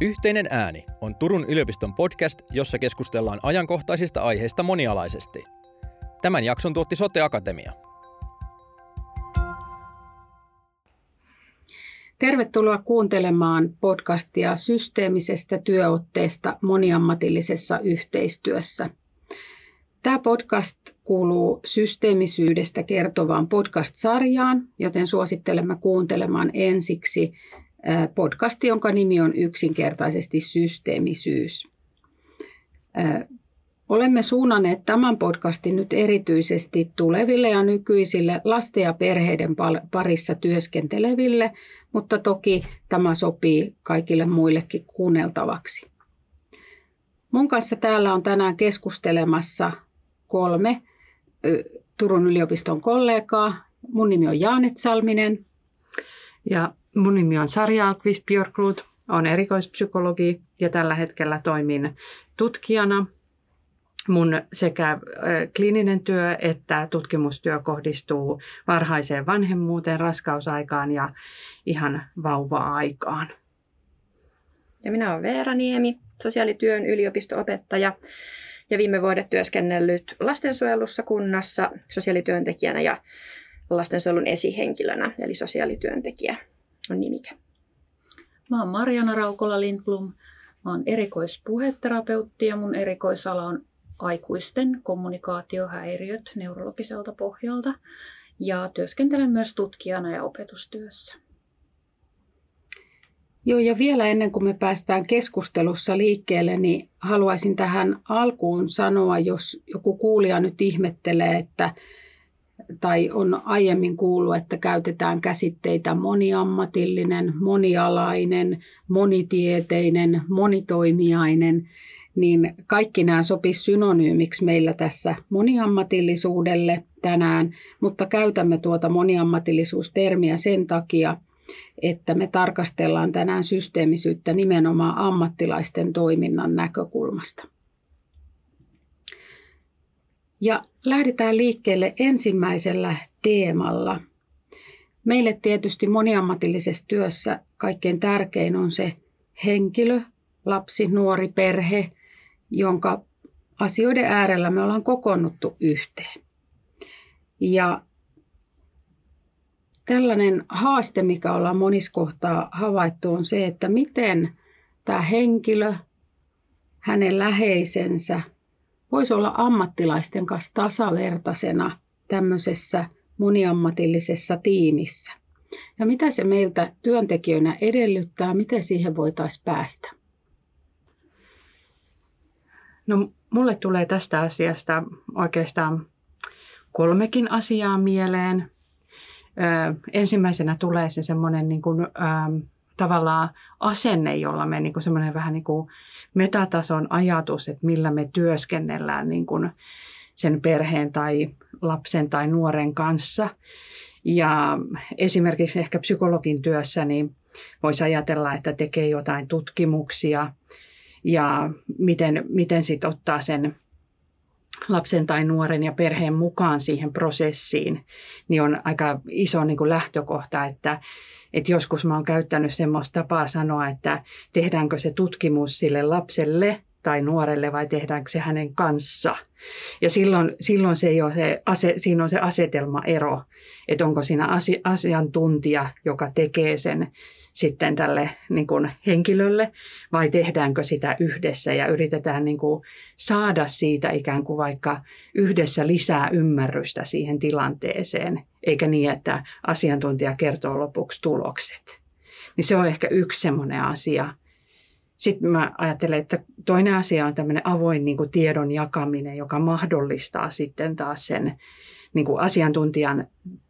Yhteinen ääni on Turun yliopiston podcast, jossa keskustellaan ajankohtaisista aiheista monialaisesti. Tämän jakson tuotti Sote Akatemia. Tervetuloa kuuntelemaan podcastia systeemisestä työotteesta moniammatillisessa yhteistyössä. Tämä podcast kuuluu systeemisyydestä kertovaan podcast-sarjaan, joten suosittelemme kuuntelemaan ensiksi podcasti, jonka nimi on yksinkertaisesti Systeemisyys. Olemme suunnanneet tämän podcastin nyt erityisesti tuleville ja nykyisille lasten ja perheiden parissa työskenteleville, mutta toki tämä sopii kaikille muillekin kuunneltavaksi. Mun kanssa täällä on tänään keskustelemassa kolme Turun yliopiston kollegaa. Mun nimi on Jaanet Salminen. Ja Mun nimi on Sarja Alkvist Björkrud, olen erikoispsykologi ja tällä hetkellä toimin tutkijana. Mun sekä kliininen työ että tutkimustyö kohdistuu varhaiseen vanhemmuuteen, raskausaikaan ja ihan vauva-aikaan. Ja minä olen Veera Niemi, sosiaalityön yliopistoopettaja ja viime vuodet työskennellyt lastensuojelussa kunnassa sosiaalityöntekijänä ja lastensuojelun esihenkilönä, eli sosiaalityöntekijä on nimike? Mä oon Marjana Raukola-Lindblom. Mä oon erikoispuheterapeutti ja mun erikoisala on aikuisten kommunikaatiohäiriöt neurologiselta pohjalta. Ja työskentelen myös tutkijana ja opetustyössä. Joo, ja vielä ennen kuin me päästään keskustelussa liikkeelle, niin haluaisin tähän alkuun sanoa, jos joku kuulija nyt ihmettelee, että tai on aiemmin kuullut, että käytetään käsitteitä moniammatillinen, monialainen, monitieteinen, monitoimiainen, niin kaikki nämä sopisi synonyymiksi meillä tässä moniammatillisuudelle tänään, mutta käytämme tuota moniammatillisuustermiä sen takia, että me tarkastellaan tänään systeemisyyttä nimenomaan ammattilaisten toiminnan näkökulmasta. Ja lähdetään liikkeelle ensimmäisellä teemalla. Meille tietysti moniammatillisessa työssä kaikkein tärkein on se henkilö, lapsi, nuori, perhe, jonka asioiden äärellä me ollaan kokoonnuttu yhteen. Ja tällainen haaste, mikä ollaan moniskohtaa havaittu, on se, että miten tämä henkilö, hänen läheisensä – voisi olla ammattilaisten kanssa tasavertaisena tämmöisessä moniammatillisessa tiimissä. Ja mitä se meiltä työntekijöinä edellyttää, miten siihen voitaisiin päästä? No mulle tulee tästä asiasta oikeastaan kolmekin asiaa mieleen. Ö, ensimmäisenä tulee se semmoinen niin kuin, ö, tavallaan asenne, jolla me niin kuin semmoinen vähän niin kuin metatason ajatus, että millä me työskennellään niin kuin sen perheen tai lapsen tai nuoren kanssa. Ja esimerkiksi ehkä psykologin työssä niin voisi ajatella, että tekee jotain tutkimuksia ja miten, miten sitten ottaa sen lapsen tai nuoren ja perheen mukaan siihen prosessiin, niin on aika iso niin kuin lähtökohta, että et joskus mä oon käyttänyt semmoista tapaa sanoa, että tehdäänkö se tutkimus sille lapselle tai nuorelle vai tehdäänkö se hänen kanssa. Ja silloin, silloin se ei ole se ase, siinä on se asetelmaero, että onko siinä asiantuntija, joka tekee sen sitten tälle niin kuin henkilölle vai tehdäänkö sitä yhdessä ja yritetään niin kuin saada siitä ikään kuin vaikka yhdessä lisää ymmärrystä siihen tilanteeseen, eikä niin, että asiantuntija kertoo lopuksi tulokset. Niin se on ehkä yksi semmoinen asia. Sitten mä ajattelen, että toinen asia on tämmöinen avoin niin kuin tiedon jakaminen, joka mahdollistaa sitten taas sen niin kuin asiantuntijan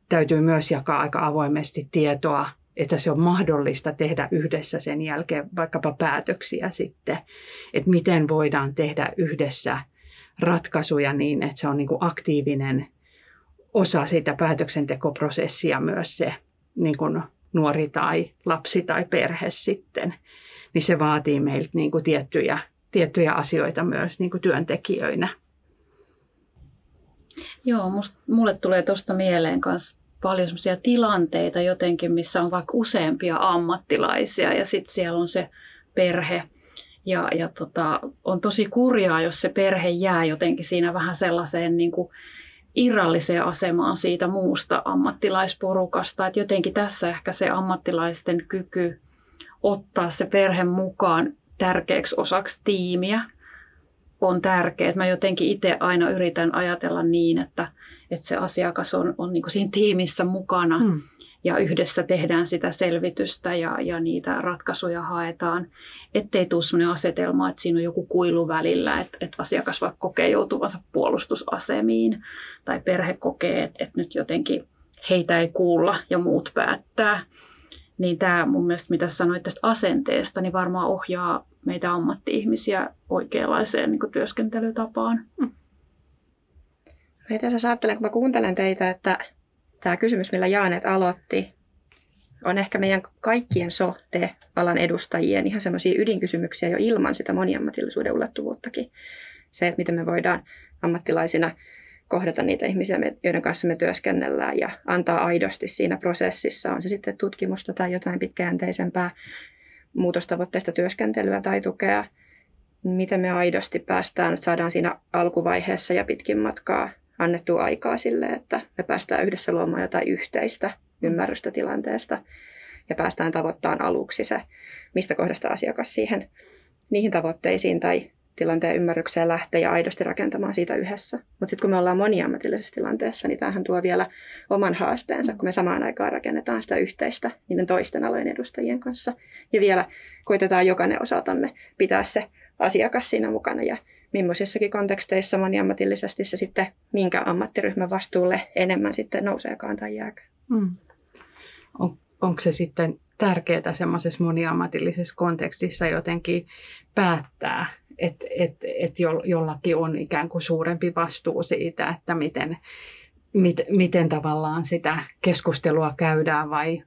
täytyy myös jakaa aika avoimesti tietoa että se on mahdollista tehdä yhdessä sen jälkeen vaikkapa päätöksiä sitten, että miten voidaan tehdä yhdessä ratkaisuja niin, että se on niin kuin aktiivinen osa sitä päätöksentekoprosessia myös se niin kuin nuori tai lapsi tai perhe sitten, niin se vaatii meiltä niin kuin tiettyjä, tiettyjä asioita myös niin kuin työntekijöinä. Joo, must, mulle tulee tuosta mieleen myös paljon sellaisia tilanteita jotenkin, missä on vaikka useampia ammattilaisia ja sitten siellä on se perhe. Ja, ja tota, on tosi kurjaa, jos se perhe jää jotenkin siinä vähän sellaiseen niin kuin irralliseen asemaan siitä muusta ammattilaisporukasta. Et jotenkin tässä ehkä se ammattilaisten kyky ottaa se perhe mukaan tärkeäksi osaksi tiimiä on tärkeää. Mä jotenkin itse aina yritän ajatella niin, että, että se asiakas on, on niin siinä tiimissä mukana. Hmm ja yhdessä tehdään sitä selvitystä ja, ja niitä ratkaisuja haetaan, ettei tule sellainen asetelma, että siinä on joku kuilu välillä, että, että asiakas vaikka kokee joutuvansa puolustusasemiin tai perhe kokee, että, että nyt jotenkin heitä ei kuulla ja muut päättää. Niin tämä mun mielestä, mitä sanoit tästä asenteesta, niin varmaan ohjaa meitä ammatti-ihmisiä oikeanlaiseen niin työskentelytapaan. Hmm. Itse asiassa ajattelen, kun mä kuuntelen teitä, että tämä kysymys, millä Jaanet aloitti, on ehkä meidän kaikkien SOTE-alan edustajien ihan semmoisia ydinkysymyksiä jo ilman sitä moniammatillisuuden ulottuvuuttakin. Se, että miten me voidaan ammattilaisina kohdata niitä ihmisiä, joiden kanssa me työskennellään ja antaa aidosti siinä prosessissa, on se sitten tutkimusta tai jotain pitkäjänteisempää muutostavoitteista työskentelyä tai tukea, miten me aidosti päästään, että saadaan siinä alkuvaiheessa ja pitkin matkaa annettu aikaa sille, että me päästään yhdessä luomaan jotain yhteistä ymmärrystä tilanteesta ja päästään tavoittamaan aluksi se, mistä kohdasta asiakas siihen niihin tavoitteisiin tai tilanteen ymmärrykseen lähtee ja aidosti rakentamaan siitä yhdessä. Mutta sitten kun me ollaan moniammatillisessa tilanteessa, niin tämähän tuo vielä oman haasteensa, kun me samaan aikaan rakennetaan sitä yhteistä niiden toisten alojen edustajien kanssa. Ja vielä koitetaan jokainen osaltamme pitää se asiakas siinä mukana ja millaisissakin konteksteissa moniammatillisesti se sitten, minkä ammattiryhmän vastuulle enemmän sitten nouseekaan tai jääkö. Mm. On, onko se sitten tärkeää semmoisessa moniammatillisessa kontekstissa jotenkin päättää, että et, et jollakin on ikään kuin suurempi vastuu siitä, että miten, mit, miten tavallaan sitä keskustelua käydään vai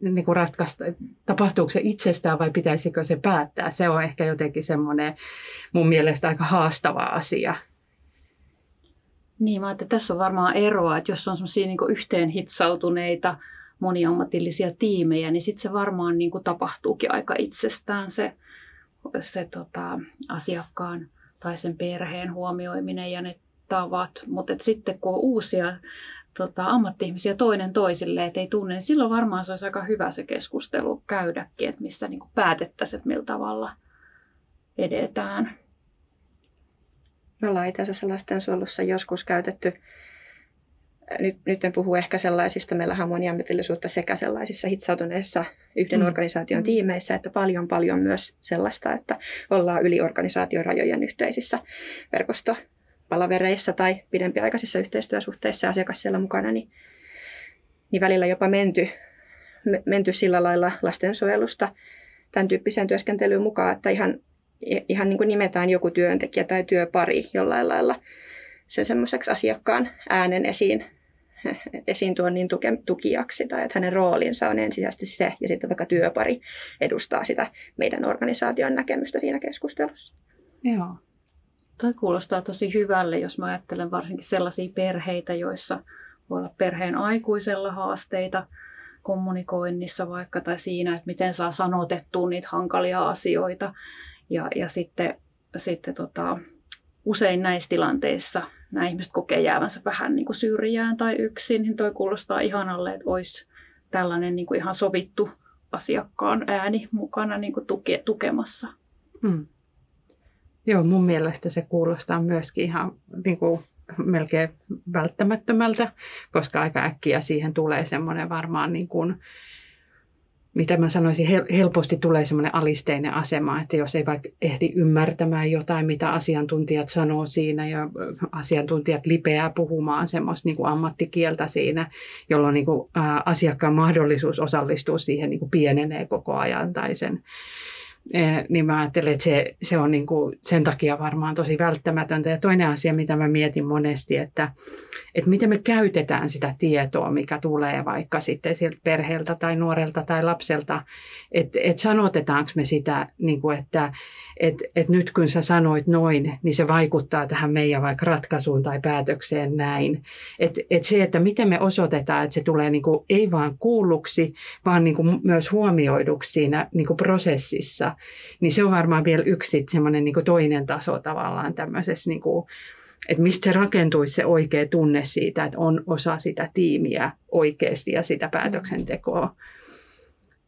niin kuin ratkaista, tapahtuuko se itsestään vai pitäisikö se päättää. Se on ehkä jotenkin semmoinen mun mielestä aika haastava asia. Niin, mä että tässä on varmaan eroa, että jos on semmoisia niin yhteen hitsautuneita moniammatillisia tiimejä, niin sitten se varmaan niin kuin tapahtuukin aika itsestään se, se tota, asiakkaan tai sen perheen huomioiminen ja ne tavat. Mutta sitten kun on uusia tota, ammatti-ihmisiä toinen toisille, että ei tunne, niin silloin varmaan se olisi aika hyvä se keskustelu käydäkin, että missä niin päätettäisiin, että millä tavalla edetään. Me ollaan itse asiassa lastensuojelussa joskus käytetty, nyt, nyt en puhu ehkä sellaisista, meillä on moniammatillisuutta sekä sellaisissa hitsautuneissa yhden mm. organisaation tiimeissä, että paljon paljon myös sellaista, että ollaan yli organisaation rajojen yhteisissä verkosto palavereissa tai pidempiaikaisissa yhteistyösuhteissa asiakas siellä mukana, niin, niin välillä jopa menty, menty sillä lailla lastensuojelusta tämän tyyppiseen työskentelyyn mukaan, että ihan, ihan niin kuin nimetään joku työntekijä tai työpari jollain lailla sen semmoiseksi asiakkaan äänen esiin, esiin tuonnin tuke, tukijaksi tai että hänen roolinsa on ensisijaisesti se ja sitten vaikka työpari edustaa sitä meidän organisaation näkemystä siinä keskustelussa. Joo. Toi kuulostaa tosi hyvälle, jos mä ajattelen varsinkin sellaisia perheitä, joissa voi olla perheen aikuisella haasteita kommunikoinnissa vaikka tai siinä, että miten saa sanotettua niitä hankalia asioita. Ja, ja sitten, sitten tota, usein näissä tilanteissa nämä ihmiset kokee jäävänsä vähän niin kuin syrjään tai yksin, niin toi kuulostaa ihanalle, että olisi tällainen niin kuin ihan sovittu asiakkaan ääni mukana niin kuin tuke, tukemassa. Hmm. Joo, mun mielestä se kuulostaa myöskin ihan niin kuin melkein välttämättömältä, koska aika äkkiä siihen tulee semmoinen varmaan niin kuin, mitä mä sanoisin, helposti tulee semmoinen alisteinen asema, että jos ei vaikka ehdi ymmärtämään jotain, mitä asiantuntijat sanoo siinä ja asiantuntijat lipeää puhumaan semmoista niin kuin ammattikieltä siinä, jolloin niin kuin, ä, asiakkaan mahdollisuus osallistua siihen niin kuin pienenee koko ajan tai sen niin mä ajattelen, että se, se on niin kuin sen takia varmaan tosi välttämätöntä. Ja toinen asia, mitä mä mietin monesti, että, että miten me käytetään sitä tietoa, mikä tulee vaikka sitten sieltä perheeltä tai nuorelta tai lapselta, että, että sanotetaanko me sitä, niin kuin, että, että, että nyt kun sä sanoit noin, niin se vaikuttaa tähän meidän vaikka ratkaisuun tai päätökseen näin. Että, että se, että miten me osoitetaan, että se tulee niin kuin, ei vaan kuulluksi, vaan niin kuin myös huomioiduksi siinä niin kuin prosessissa, niin se on varmaan vielä yksi semmoinen niin toinen taso tavallaan tämmöisessä, niin kuin, että mistä se rakentuisi se oikea tunne siitä, että on osa sitä tiimiä oikeasti ja sitä päätöksentekoa.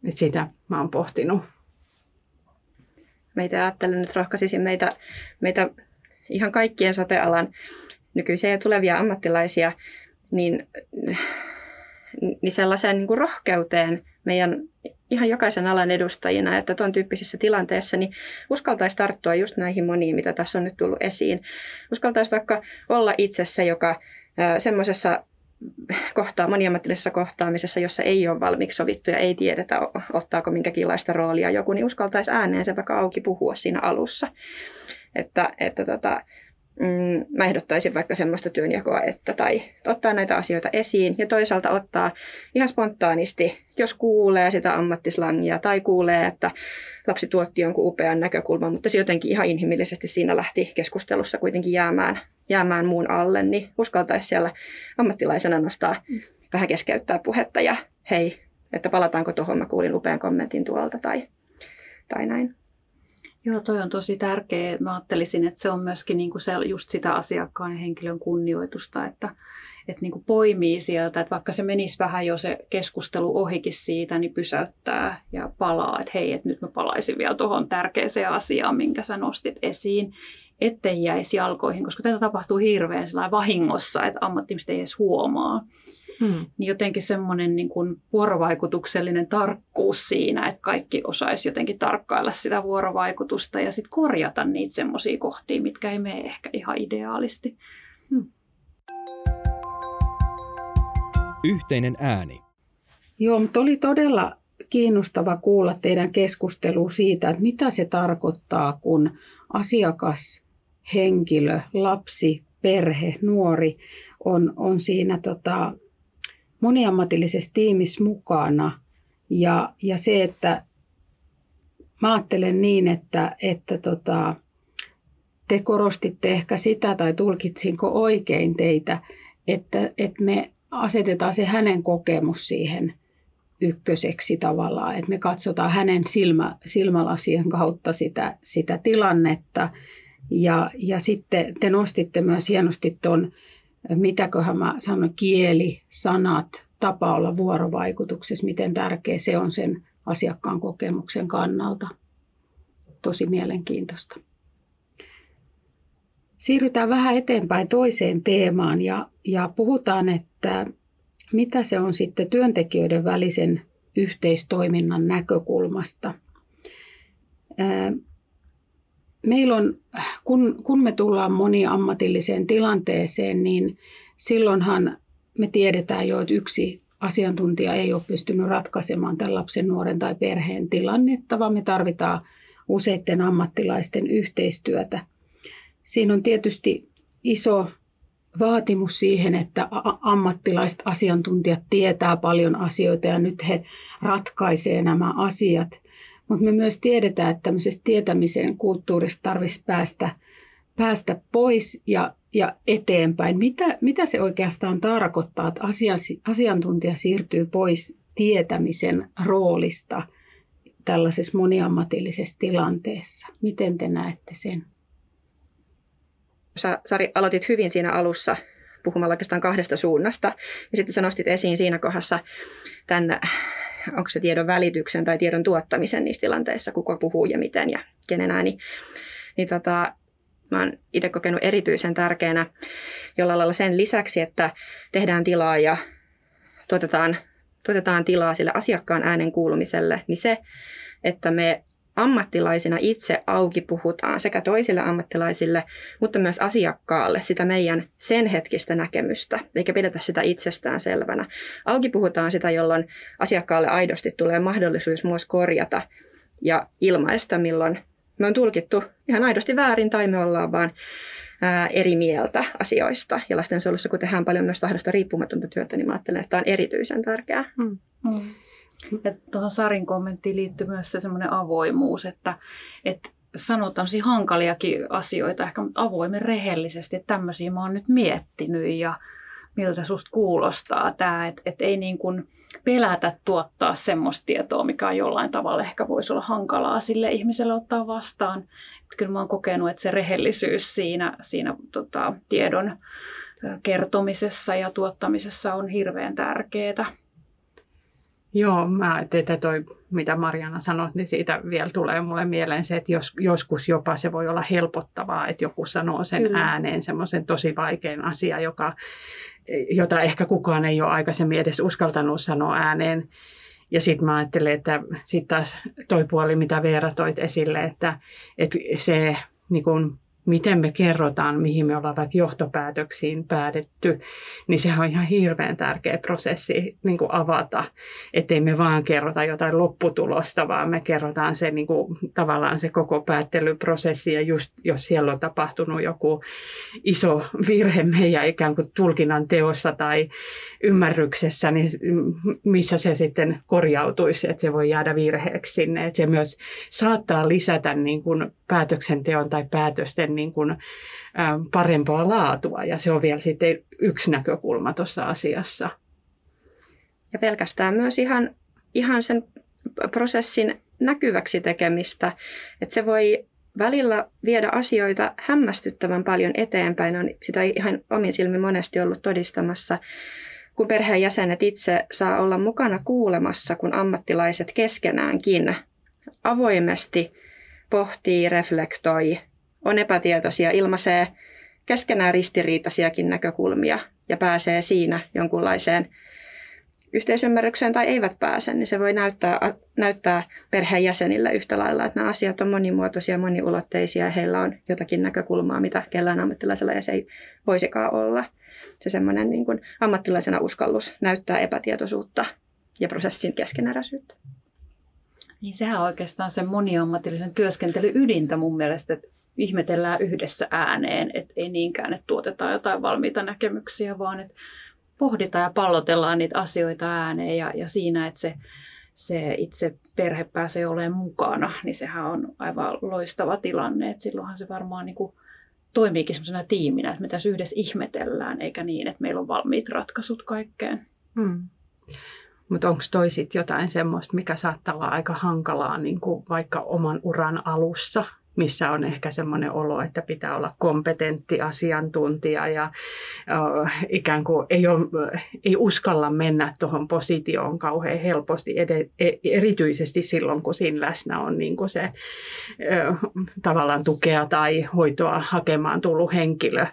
Että sitä mä oon pohtinut. Meitä ajattelen, että rohkaisisin meitä, meitä ihan kaikkien sotealan nykyisiä ja tulevia ammattilaisia niin, niin sellaiseen niin kuin rohkeuteen meidän ihan jokaisen alan edustajina, että tuon tyyppisissä tilanteissa niin uskaltaisi tarttua just näihin moniin, mitä tässä on nyt tullut esiin. Uskaltaisi vaikka olla itse se, joka semmoisessa kohtaa, moniammatillisessa kohtaamisessa, jossa ei ole valmiiksi sovittu ja ei tiedetä, ottaako minkäkinlaista roolia joku, niin uskaltaisi ääneen se vaikka auki puhua siinä alussa. Että, että tota, mm, mä ehdottaisin vaikka semmoista työnjakoa, että tai ottaa näitä asioita esiin ja toisaalta ottaa ihan spontaanisti, jos kuulee sitä ammattislangia tai kuulee, että lapsi tuotti jonkun upean näkökulman, mutta se jotenkin ihan inhimillisesti siinä lähti keskustelussa kuitenkin jäämään, jäämään muun alle, niin uskaltaisi siellä ammattilaisena nostaa, vähän keskeyttää puhetta ja hei, että palataanko tuohon, mä kuulin upean kommentin tuolta tai, tai näin. Joo, toi on tosi tärkeä. Mä ajattelisin, että se on myöskin niin kuin se, just sitä asiakkaan ja henkilön kunnioitusta, että, että niin kuin poimii sieltä, että vaikka se menisi vähän jo se keskustelu ohikin siitä, niin pysäyttää ja palaa, että hei, että nyt mä palaisin vielä tuohon tärkeäseen asiaan, minkä sä nostit esiin, ettei jäisi jalkoihin, koska tätä tapahtuu hirveän vahingossa, että ammattimista ei edes huomaa. Hmm. Niin jotenkin semmoinen niin kuin vuorovaikutuksellinen tarkkuus siinä, että kaikki osaisi jotenkin tarkkailla sitä vuorovaikutusta ja sitten korjata niitä semmoisia kohtia, mitkä ei mene ehkä ihan ideaalisti. Hmm. Yhteinen ääni. Joo, mutta oli todella kiinnostava kuulla teidän keskustelu siitä, että mitä se tarkoittaa, kun asiakas, henkilö, lapsi, perhe, nuori on, on siinä tota, moniammatillisessa tiimissä mukana. Ja, ja se, että mä ajattelen niin, että, että tota, te korostitte ehkä sitä tai tulkitsinko oikein teitä, että, että me asetetaan se hänen kokemus siihen ykköseksi tavallaan, että me katsotaan hänen silmä, silmälasien kautta sitä, sitä tilannetta. Ja, ja sitten te nostitte myös hienosti tuon mitäköhän mä sanon, kieli, sanat, tapa olla vuorovaikutuksessa, miten tärkeä se on sen asiakkaan kokemuksen kannalta. Tosi mielenkiintoista. Siirrytään vähän eteenpäin toiseen teemaan ja, ja puhutaan, että mitä se on sitten työntekijöiden välisen yhteistoiminnan näkökulmasta. Meillä on, kun, kun me tullaan moniammatilliseen tilanteeseen, niin silloinhan me tiedetään jo, että yksi asiantuntija ei ole pystynyt ratkaisemaan tämän lapsen, nuoren tai perheen tilannetta, vaan me tarvitaan useiden ammattilaisten yhteistyötä. Siinä on tietysti iso vaatimus siihen, että ammattilaiset asiantuntijat tietää paljon asioita ja nyt he ratkaisee nämä asiat – mutta me myös tiedetään, että tämmöisestä tietämisen kulttuurista tarvitsisi päästä, päästä pois ja, ja eteenpäin. Mitä, mitä se oikeastaan tarkoittaa, että asiantuntija siirtyy pois tietämisen roolista tällaisessa moniammatillisessa tilanteessa? Miten te näette sen? Sä, Sari, aloitit hyvin siinä alussa puhumalla oikeastaan kahdesta suunnasta. Ja sitten sä nostit esiin siinä kohdassa tämän onko se tiedon välityksen tai tiedon tuottamisen niissä tilanteissa, kuka puhuu ja miten ja kenen ääni. Niin tota, mä oon itse kokenut erityisen tärkeänä jollain lailla sen lisäksi, että tehdään tilaa ja tuotetaan, tuotetaan tilaa sille asiakkaan äänen kuulumiselle, niin se, että me ammattilaisina itse auki puhutaan sekä toisille ammattilaisille, mutta myös asiakkaalle sitä meidän sen hetkistä näkemystä, eikä pidetä sitä itsestään selvänä. Auki puhutaan sitä, jolloin asiakkaalle aidosti tulee mahdollisuus myös korjata ja ilmaista, milloin me on tulkittu ihan aidosti väärin tai me ollaan vaan eri mieltä asioista. Ja lastensuojelussa, kun tehdään paljon myös tahdosta riippumatonta työtä, niin mä ajattelen, että tämä on erityisen tärkeää. Hmm. Hmm. Tuohon Sarin kommenttiin liittyy myös se semmoinen avoimuus, että, että sanotaan hankaliakin asioita ehkä avoimen rehellisesti, että tämmöisiä mä oon nyt miettinyt ja miltä susta kuulostaa tämä, että, että ei niin kuin, pelätä tuottaa semmoista tietoa, mikä jollain tavalla ehkä voisi olla hankalaa sille ihmiselle ottaa vastaan. Että kyllä mä oon kokenut, että se rehellisyys siinä, siinä tota, tiedon kertomisessa ja tuottamisessa on hirveän tärkeää. Joo, mä että toi, mitä Mariana sanoi, niin siitä vielä tulee mulle mieleen se, että jos, joskus jopa se voi olla helpottavaa, että joku sanoo sen Kyllä. ääneen semmoisen tosi vaikean asia, joka, jota ehkä kukaan ei ole aikaisemmin edes uskaltanut sanoa ääneen. Ja sitten mä ajattelen, että sitten taas toi puoli, mitä Veera toit esille, että, että se niin kun, miten me kerrotaan, mihin me ollaan vaikka johtopäätöksiin päädytty, niin sehän on ihan hirveän tärkeä prosessi niin kuin avata, ettei me vaan kerrota jotain lopputulosta, vaan me kerrotaan se niin kuin, tavallaan se koko päättelyprosessi ja just jos siellä on tapahtunut joku iso virhe meidän ikään kuin tulkinnan teossa tai ymmärryksessä, niin missä se sitten korjautuisi, että se voi jäädä virheeksi sinne, että se myös saattaa lisätä niin kuin päätöksenteon tai päätösten niin kuin, parempaa laatua. Ja se on vielä sitten yksi näkökulma tuossa asiassa. Ja pelkästään myös ihan, ihan sen prosessin näkyväksi tekemistä. Että se voi välillä viedä asioita hämmästyttävän paljon eteenpäin. On sitä ihan omin silmin monesti ollut todistamassa, kun perheenjäsenet itse saa olla mukana kuulemassa, kun ammattilaiset keskenäänkin avoimesti pohtii, reflektoi, on epätietoisia, ilmaisee keskenään ristiriitaisiakin näkökulmia ja pääsee siinä jonkunlaiseen yhteisymmärrykseen tai eivät pääse, niin se voi näyttää, näyttää perheenjäsenille yhtä lailla, että nämä asiat on monimuotoisia, moniulotteisia ja heillä on jotakin näkökulmaa, mitä kellään ammattilaisella ja se ei voisikaan olla. Se semmoinen niin kuin ammattilaisena uskallus näyttää epätietoisuutta ja prosessin keskeneräisyyttä. Niin sehän on oikeastaan se moniammatillisen työskentelyn ydintä mun mielestä, että ihmetellään yhdessä ääneen, että ei niinkään, että tuotetaan jotain valmiita näkemyksiä, vaan että pohditaan ja pallotellaan niitä asioita ääneen ja, ja siinä, että se, se itse perhe pääsee olemaan mukana, niin sehän on aivan loistava tilanne, että silloinhan se varmaan niin kuin toimiikin semmoisena tiiminä, että me tässä yhdessä ihmetellään, eikä niin, että meillä on valmiit ratkaisut kaikkeen. Hmm. Mutta onko toisit jotain semmoista, mikä saattaa olla aika hankalaa niin kuin vaikka oman uran alussa, missä on ehkä semmoinen olo, että pitää olla kompetentti asiantuntija ja äh, ikään kuin ei, ole, ei uskalla mennä tuohon positioon kauhean helposti, ed- e, erityisesti silloin, kun siinä läsnä on niin kuin se äh, tavallaan tukea tai hoitoa hakemaan tullut henkilö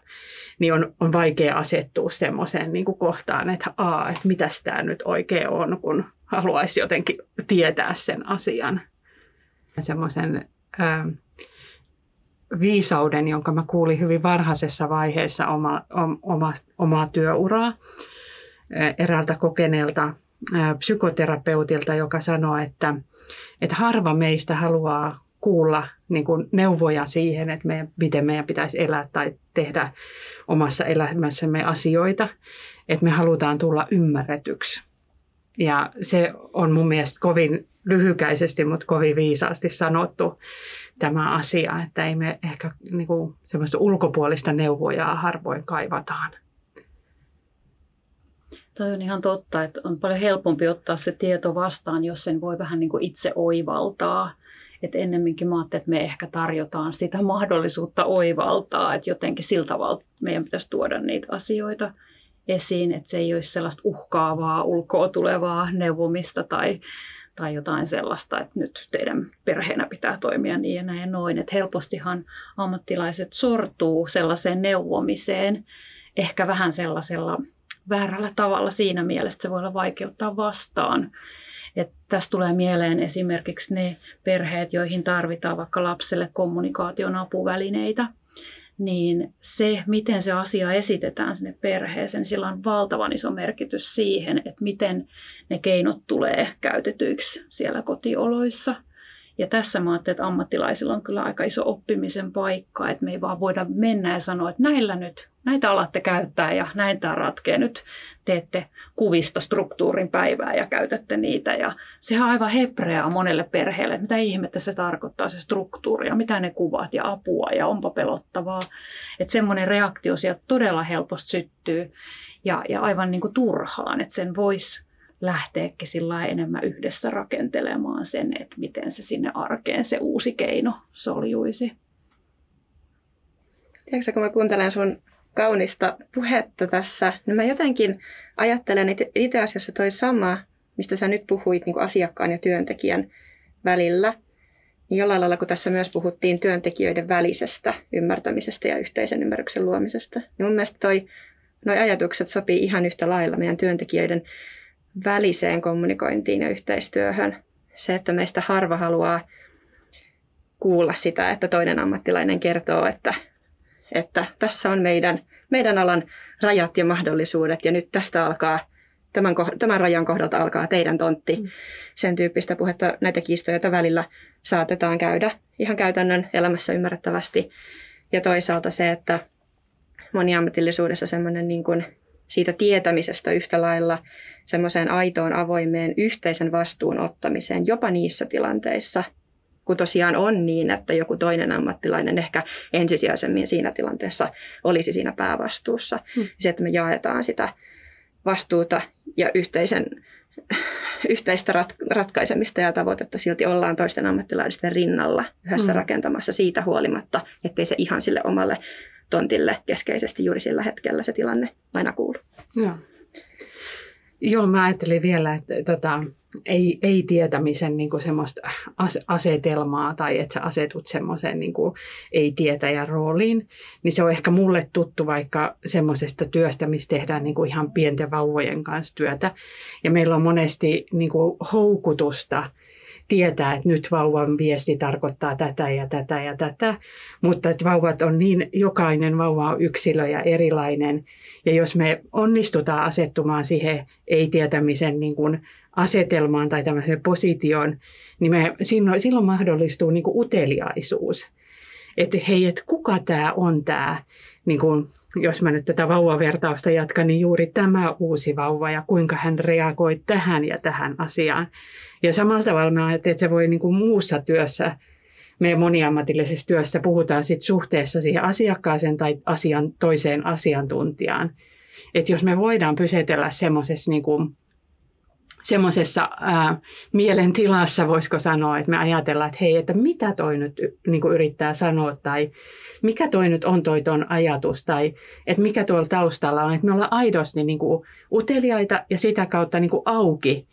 niin on, on vaikea asettua semmoiseen niin kohtaan, että, aa, että mitäs tämä nyt oikein on, kun haluaisi jotenkin tietää sen asian. Semmoisen viisauden, jonka mä kuulin hyvin varhaisessa vaiheessa oma, oma, omaa työuraa eräältä kokeneelta psykoterapeutilta, joka sanoi, että, että harva meistä haluaa kuulla niin kuin neuvoja siihen, että meidän, miten meidän pitäisi elää tai tehdä omassa elämässämme asioita, että me halutaan tulla ymmärretyksi. Ja se on mun mielestä kovin lyhykäisesti, mutta kovin viisaasti sanottu tämä asia, että ei me ehkä niin kuin, semmoista ulkopuolista neuvojaa harvoin kaivataan. Toi on ihan totta, että on paljon helpompi ottaa se tieto vastaan, jos sen voi vähän niin kuin itse oivaltaa. Että ennemminkin mä että me ehkä tarjotaan sitä mahdollisuutta oivaltaa, että jotenkin sillä tavalla meidän pitäisi tuoda niitä asioita esiin, että se ei olisi sellaista uhkaavaa, ulkoa tulevaa neuvomista tai, tai jotain sellaista, että nyt teidän perheenä pitää toimia niin ja näin ja noin. Että helpostihan ammattilaiset sortuu sellaiseen neuvomiseen, ehkä vähän sellaisella väärällä tavalla siinä mielessä, että se voi olla vaikeuttaa vastaan. Et tässä tulee mieleen esimerkiksi ne perheet, joihin tarvitaan vaikka lapselle kommunikaation apuvälineitä, niin se, miten se asia esitetään sinne perheeseen, niin sillä on valtavan iso merkitys siihen, että miten ne keinot tulee käytetyiksi siellä kotioloissa – ja tässä mä ajattelin, että ammattilaisilla on kyllä aika iso oppimisen paikka, että me ei vaan voida mennä ja sanoa, että näillä nyt, näitä alatte käyttää ja näin tämä ratkee. Nyt teette kuvista struktuurin päivää ja käytätte niitä. Ja sehän on aivan hepreaa monelle perheelle, että mitä ihmettä se tarkoittaa se struktuuri ja mitä ne kuvat ja apua ja onpa pelottavaa. Että semmoinen reaktio sieltä todella helposti syttyy ja, ja aivan niin kuin turhaan, että sen voisi lähteäkin sillä enemmän yhdessä rakentelemaan sen, että miten se sinne arkeen se uusi keino soljuisi. Tiedätkö, kun mä kuuntelen sun kaunista puhetta tässä, niin mä jotenkin ajattelen, että itse asiassa toi sama, mistä sä nyt puhuit niin asiakkaan ja työntekijän välillä, niin jollain lailla, kun tässä myös puhuttiin työntekijöiden välisestä ymmärtämisestä ja yhteisen ymmärryksen luomisesta, niin mun mielestä toi, noi ajatukset sopii ihan yhtä lailla meidän työntekijöiden väliseen kommunikointiin ja yhteistyöhön. Se, että meistä harva haluaa kuulla sitä, että toinen ammattilainen kertoo, että, että tässä on meidän, meidän alan rajat ja mahdollisuudet ja nyt tästä alkaa tämän, tämän rajan kohdalta alkaa teidän tontti. Mm. Sen tyyppistä puhetta, näitä kiistoja, välillä saatetaan käydä ihan käytännön elämässä ymmärrettävästi. Ja toisaalta se, että moniammatillisuudessa semmoinen niin kuin siitä tietämisestä yhtä lailla semmoiseen aitoon, avoimeen yhteisen vastuun ottamiseen, jopa niissä tilanteissa, kun tosiaan on niin, että joku toinen ammattilainen ehkä ensisijaisemmin siinä tilanteessa olisi siinä päävastuussa. Hmm. Se, että me jaetaan sitä vastuuta ja yhteisen, yhteistä rat, ratkaisemista ja tavoitetta silti ollaan toisten ammattilaisten rinnalla yhdessä hmm. rakentamassa siitä huolimatta, ettei se ihan sille omalle tontille keskeisesti juuri sillä hetkellä se tilanne aina kuulu. Joo. Joo, mä ajattelin vielä, että tota, ei, ei tietämisen niin kuin semmoista asetelmaa tai että sä asetut semmoiseen niin kuin ei-tietäjän rooliin, niin se on ehkä mulle tuttu vaikka semmoisesta työstä, missä tehdään niin kuin ihan pienten vauvojen kanssa työtä. Ja meillä on monesti niin kuin houkutusta tietää, että nyt vauvan viesti tarkoittaa tätä ja tätä ja tätä, mutta että vauvat on niin, jokainen vauva on yksilö ja erilainen. Ja jos me onnistutaan asettumaan siihen ei-tietämisen niin kuin asetelmaan tai tämmöiseen positioon, niin me, silloin, silloin mahdollistuu niin kuin uteliaisuus. Että hei, että kuka tämä on tämä, niin kuin, jos mä nyt tätä vauvavertausta jatkan, niin juuri tämä uusi vauva ja kuinka hän reagoi tähän ja tähän asiaan. Ja samalla tavalla mä ajattelin, että se voi niin kuin muussa työssä, meidän moniammatillisessa työssä puhutaan sit suhteessa siihen asiakkaaseen tai asian, toiseen asiantuntijaan. Että jos me voidaan pysetellä semmoisessa niin kuin, semmoisessa mielentilassa, voisiko sanoa, että me ajatellaan, että hei, että mitä toi nyt niin kuin yrittää sanoa tai mikä toi nyt on toi ton ajatus tai että mikä tuolla taustalla on, että me ollaan aidosti niin kuin uteliaita ja sitä kautta niin kuin auki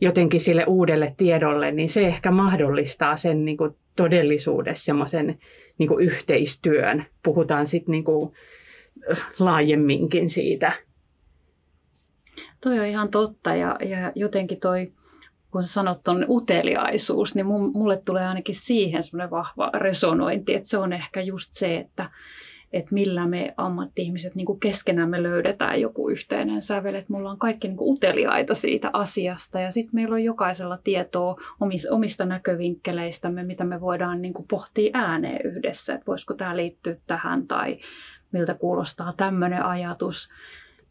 jotenkin sille uudelle tiedolle, niin se ehkä mahdollistaa sen niin kuin todellisuudessa semmoisen niin yhteistyön. Puhutaan sitten niin laajemminkin siitä Toi on ihan totta ja, ja jotenkin toi, kun sä sanot tuon uteliaisuus, niin mulle tulee ainakin siihen semmoinen vahva resonointi, että se on ehkä just se, että, että millä me ammatti-ihmiset niin keskenämme löydetään joku yhteinen sävel, että mulla on kaikki niin uteliaita siitä asiasta ja sitten meillä on jokaisella tietoa omista näkövinkkeleistämme, mitä me voidaan niin pohtia ääneen yhdessä, että voisiko tämä liittyä tähän tai miltä kuulostaa tämmöinen ajatus.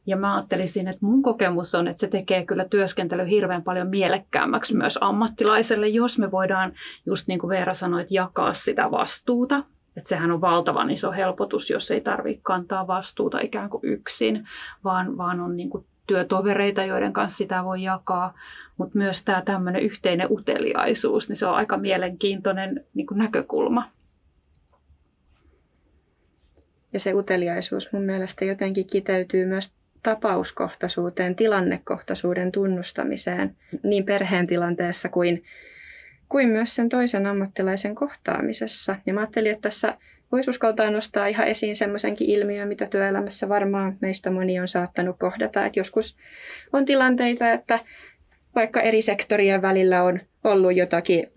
Ja mä ajattelisin, että mun kokemus on, että se tekee kyllä työskentely hirveän paljon mielekkäämmäksi myös ammattilaiselle, jos me voidaan, just niin kuin Veera sanoi, että jakaa sitä vastuuta. Että sehän on valtavan iso helpotus, jos ei tarvitse kantaa vastuuta ikään kuin yksin, vaan, vaan on niin kuin työtovereita, joiden kanssa sitä voi jakaa. Mutta myös tämä tämmöinen yhteinen uteliaisuus, niin se on aika mielenkiintoinen niin kuin näkökulma. Ja se uteliaisuus mun mielestä jotenkin kiteytyy myös tapauskohtaisuuteen, tilannekohtaisuuden tunnustamiseen niin perheen tilanteessa kuin, kuin myös sen toisen ammattilaisen kohtaamisessa. Ja mä ajattelin, että tässä voisi uskaltaa nostaa ihan esiin semmoisenkin ilmiön, mitä työelämässä varmaan meistä moni on saattanut kohdata. Että joskus on tilanteita, että vaikka eri sektorien välillä on ollut jotakin,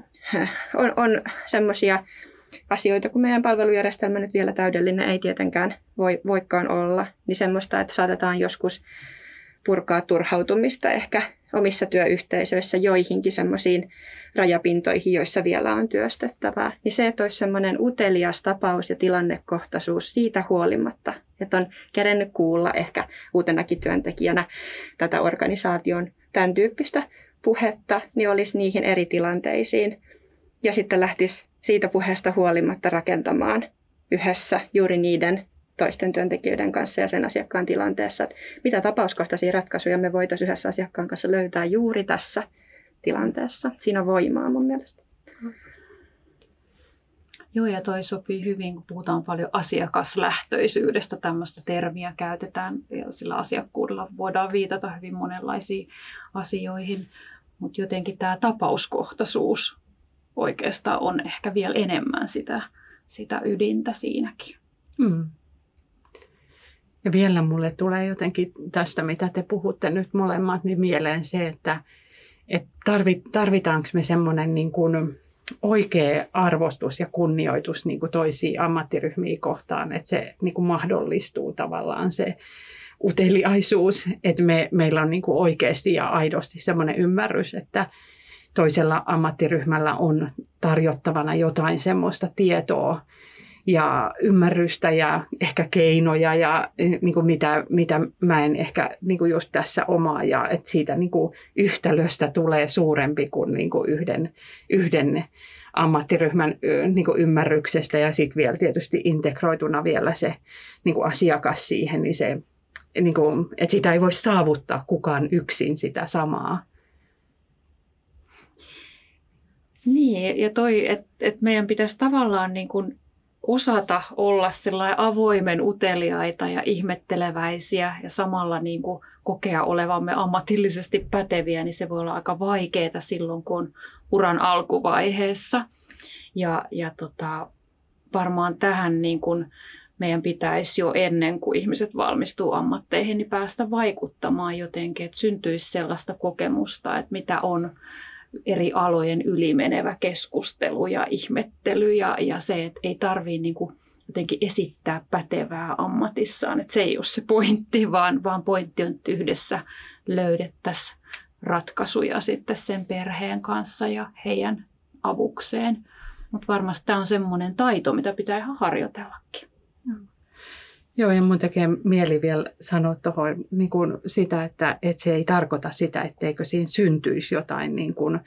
on, on semmoisia asioita, kun meidän palvelujärjestelmä nyt vielä täydellinen ei tietenkään voi, voikaan olla, niin semmoista, että saatetaan joskus purkaa turhautumista ehkä omissa työyhteisöissä joihinkin semmoisiin rajapintoihin, joissa vielä on työstettävää. Niin se, että olisi semmoinen utelias tapaus ja tilannekohtaisuus siitä huolimatta, että on kerennyt kuulla ehkä uutenakin työntekijänä tätä organisaation tämän tyyppistä puhetta, niin olisi niihin eri tilanteisiin ja sitten lähtisi siitä puheesta huolimatta rakentamaan yhdessä juuri niiden toisten työntekijöiden kanssa ja sen asiakkaan tilanteessa, että mitä tapauskohtaisia ratkaisuja me voitaisiin yhdessä asiakkaan kanssa löytää juuri tässä tilanteessa. Siinä on voimaa mun mielestä. Joo, ja toi sopii hyvin, kun puhutaan paljon asiakaslähtöisyydestä, tämmöistä termiä käytetään, ja sillä asiakkuudella voidaan viitata hyvin monenlaisiin asioihin, mutta jotenkin tämä tapauskohtaisuus oikeastaan on ehkä vielä enemmän sitä, sitä ydintä siinäkin. Hmm. Ja vielä mulle tulee jotenkin tästä, mitä te puhutte nyt molemmat, niin mieleen se, että, että tarvitaanko me semmoinen niin kuin oikea arvostus ja kunnioitus niin kuin toisiin ammattiryhmiin kohtaan, että se niin kuin mahdollistuu tavallaan se uteliaisuus, että me, meillä on niin kuin oikeasti ja aidosti semmoinen ymmärrys, että toisella ammattiryhmällä on tarjottavana jotain semmoista tietoa, ja ymmärrystä ja ehkä keinoja ja niin kuin mitä, mitä mä en ehkä niin kuin just tässä omaa ja että siitä niin kuin yhtälöstä tulee suurempi kuin, niin kuin yhden, yhden ammattiryhmän niin kuin ymmärryksestä ja sitten vielä tietysti integroituna vielä se niin kuin asiakas siihen, niin se, niin kuin, että sitä ei voi saavuttaa kukaan yksin sitä samaa. Niin, ja toi, että et meidän pitäisi tavallaan niin kuin osata olla avoimen uteliaita ja ihmetteleväisiä ja samalla niin kuin kokea olevamme ammatillisesti päteviä, niin se voi olla aika vaikeaa silloin, kun on uran alkuvaiheessa. Ja, ja tota, varmaan tähän niin kuin meidän pitäisi jo ennen kuin ihmiset valmistuu ammatteihin, niin päästä vaikuttamaan jotenkin, että syntyisi sellaista kokemusta, että mitä on eri alojen ylimenevä keskustelu ja ihmettely ja, ja se, että ei tarvitse niin jotenkin esittää pätevää ammatissaan. Että se ei ole se pointti, vaan, vaan pointti on, että yhdessä löydettäisiin ratkaisuja sitten sen perheen kanssa ja heidän avukseen. Mutta varmasti tämä on semmoinen taito, mitä pitää ihan harjoitellakin. Joo, ja mun tekee mieli vielä sanoa tuohon niin kuin sitä, että, että se ei tarkoita sitä, etteikö siinä syntyisi jotain, niin kuin,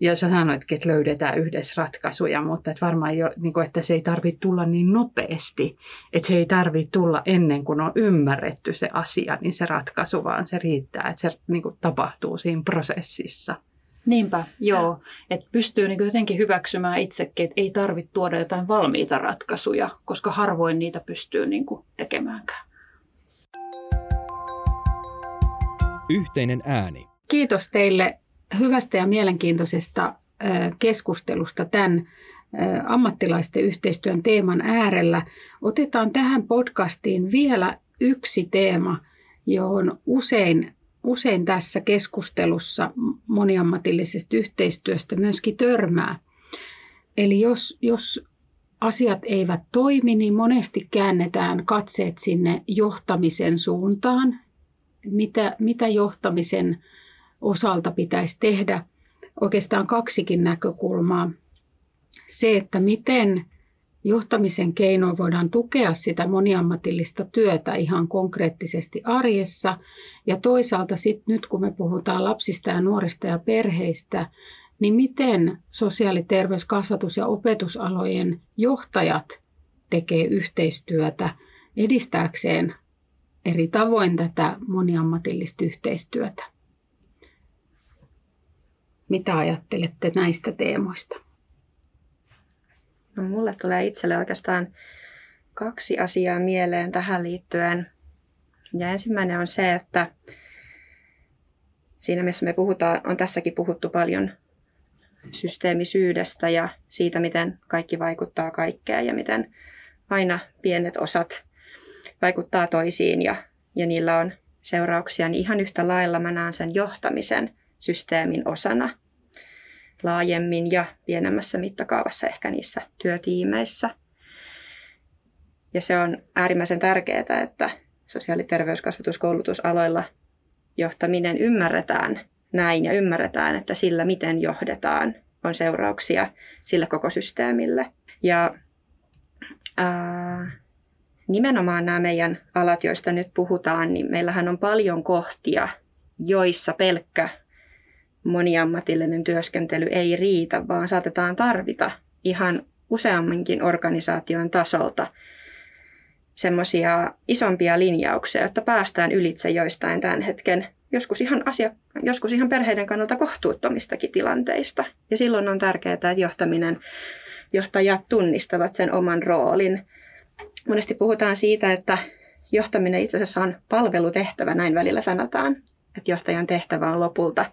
ja sä sanoitkin, että löydetään yhdessä ratkaisuja, mutta että varmaan jo, niin kuin, että se ei tarvitse tulla niin nopeasti, että se ei tarvitse tulla ennen kuin on ymmärretty se asia, niin se ratkaisu, vaan se riittää, että se niin kuin, tapahtuu siinä prosessissa. Niinpä, joo. Että pystyy niin jotenkin hyväksymään itsekin, että ei tarvitse tuoda jotain valmiita ratkaisuja, koska harvoin niitä pystyy niin tekemäänkään. Yhteinen ääni. Kiitos teille hyvästä ja mielenkiintoisesta keskustelusta tämän ammattilaisten yhteistyön teeman äärellä. Otetaan tähän podcastiin vielä yksi teema, johon usein usein tässä keskustelussa moniammatillisesta yhteistyöstä myöskin törmää. Eli jos, jos asiat eivät toimi, niin monesti käännetään katseet sinne johtamisen suuntaan. Mitä, mitä johtamisen osalta pitäisi tehdä? Oikeastaan kaksikin näkökulmaa. Se, että miten Johtamisen keinoin voidaan tukea sitä moniammatillista työtä ihan konkreettisesti arjessa. Ja toisaalta sit nyt kun me puhutaan lapsista ja nuorista ja perheistä, niin miten sosiaali-, terveys-, kasvatus- ja opetusalojen johtajat tekee yhteistyötä edistääkseen eri tavoin tätä moniammatillista yhteistyötä. Mitä ajattelette näistä teemoista? No, mulle tulee itselle oikeastaan kaksi asiaa mieleen tähän liittyen. Ja ensimmäinen on se, että siinä missä me puhutaan, on tässäkin puhuttu paljon systeemisyydestä ja siitä, miten kaikki vaikuttaa kaikkeen ja miten aina pienet osat vaikuttaa toisiin ja, ja niillä on seurauksia, niin ihan yhtä lailla mä näen sen johtamisen systeemin osana – laajemmin ja pienemmässä mittakaavassa ehkä niissä työtiimeissä. Ja se on äärimmäisen tärkeää, että sosiaali-, terveys-, kasvatuskoulutusaloilla johtaminen ymmärretään näin ja ymmärretään, että sillä miten johdetaan on seurauksia sille koko systeemille. Ja ää, nimenomaan nämä meidän alat, joista nyt puhutaan, niin meillähän on paljon kohtia, joissa pelkkä moniammatillinen työskentely ei riitä, vaan saatetaan tarvita ihan useammankin organisaation tasolta semmoisia isompia linjauksia, jotta päästään ylitse joistain tämän hetken joskus ihan, asia, joskus ihan perheiden kannalta kohtuuttomistakin tilanteista. Ja silloin on tärkeää, että johtaminen, johtajat tunnistavat sen oman roolin. Monesti puhutaan siitä, että johtaminen itse asiassa on palvelutehtävä, näin välillä sanotaan. Että johtajan tehtävä on lopulta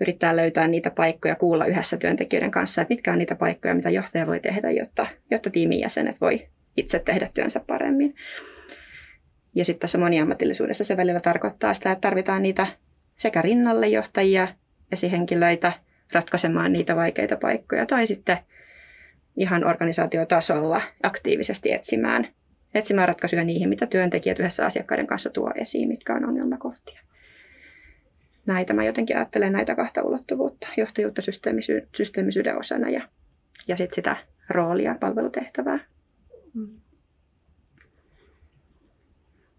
yrittää löytää niitä paikkoja, kuulla yhdessä työntekijöiden kanssa, että mitkä on niitä paikkoja, mitä johtaja voi tehdä, jotta, jotta tiimin jäsenet voi itse tehdä työnsä paremmin. Ja sitten tässä moniammatillisuudessa se välillä tarkoittaa sitä, että tarvitaan niitä sekä rinnalle johtajia, esihenkilöitä ratkaisemaan niitä vaikeita paikkoja, tai sitten ihan organisaatiotasolla aktiivisesti etsimään, etsimään ratkaisuja niihin, mitä työntekijät yhdessä asiakkaiden kanssa tuo esiin, mitkä on ongelmakohtia. Näitä mä jotenkin ajattelen näitä kahta ulottuvuutta, johtajuutta systeemisy- systeemisyyden osana ja, ja sitten sitä roolia, palvelutehtävää. Mm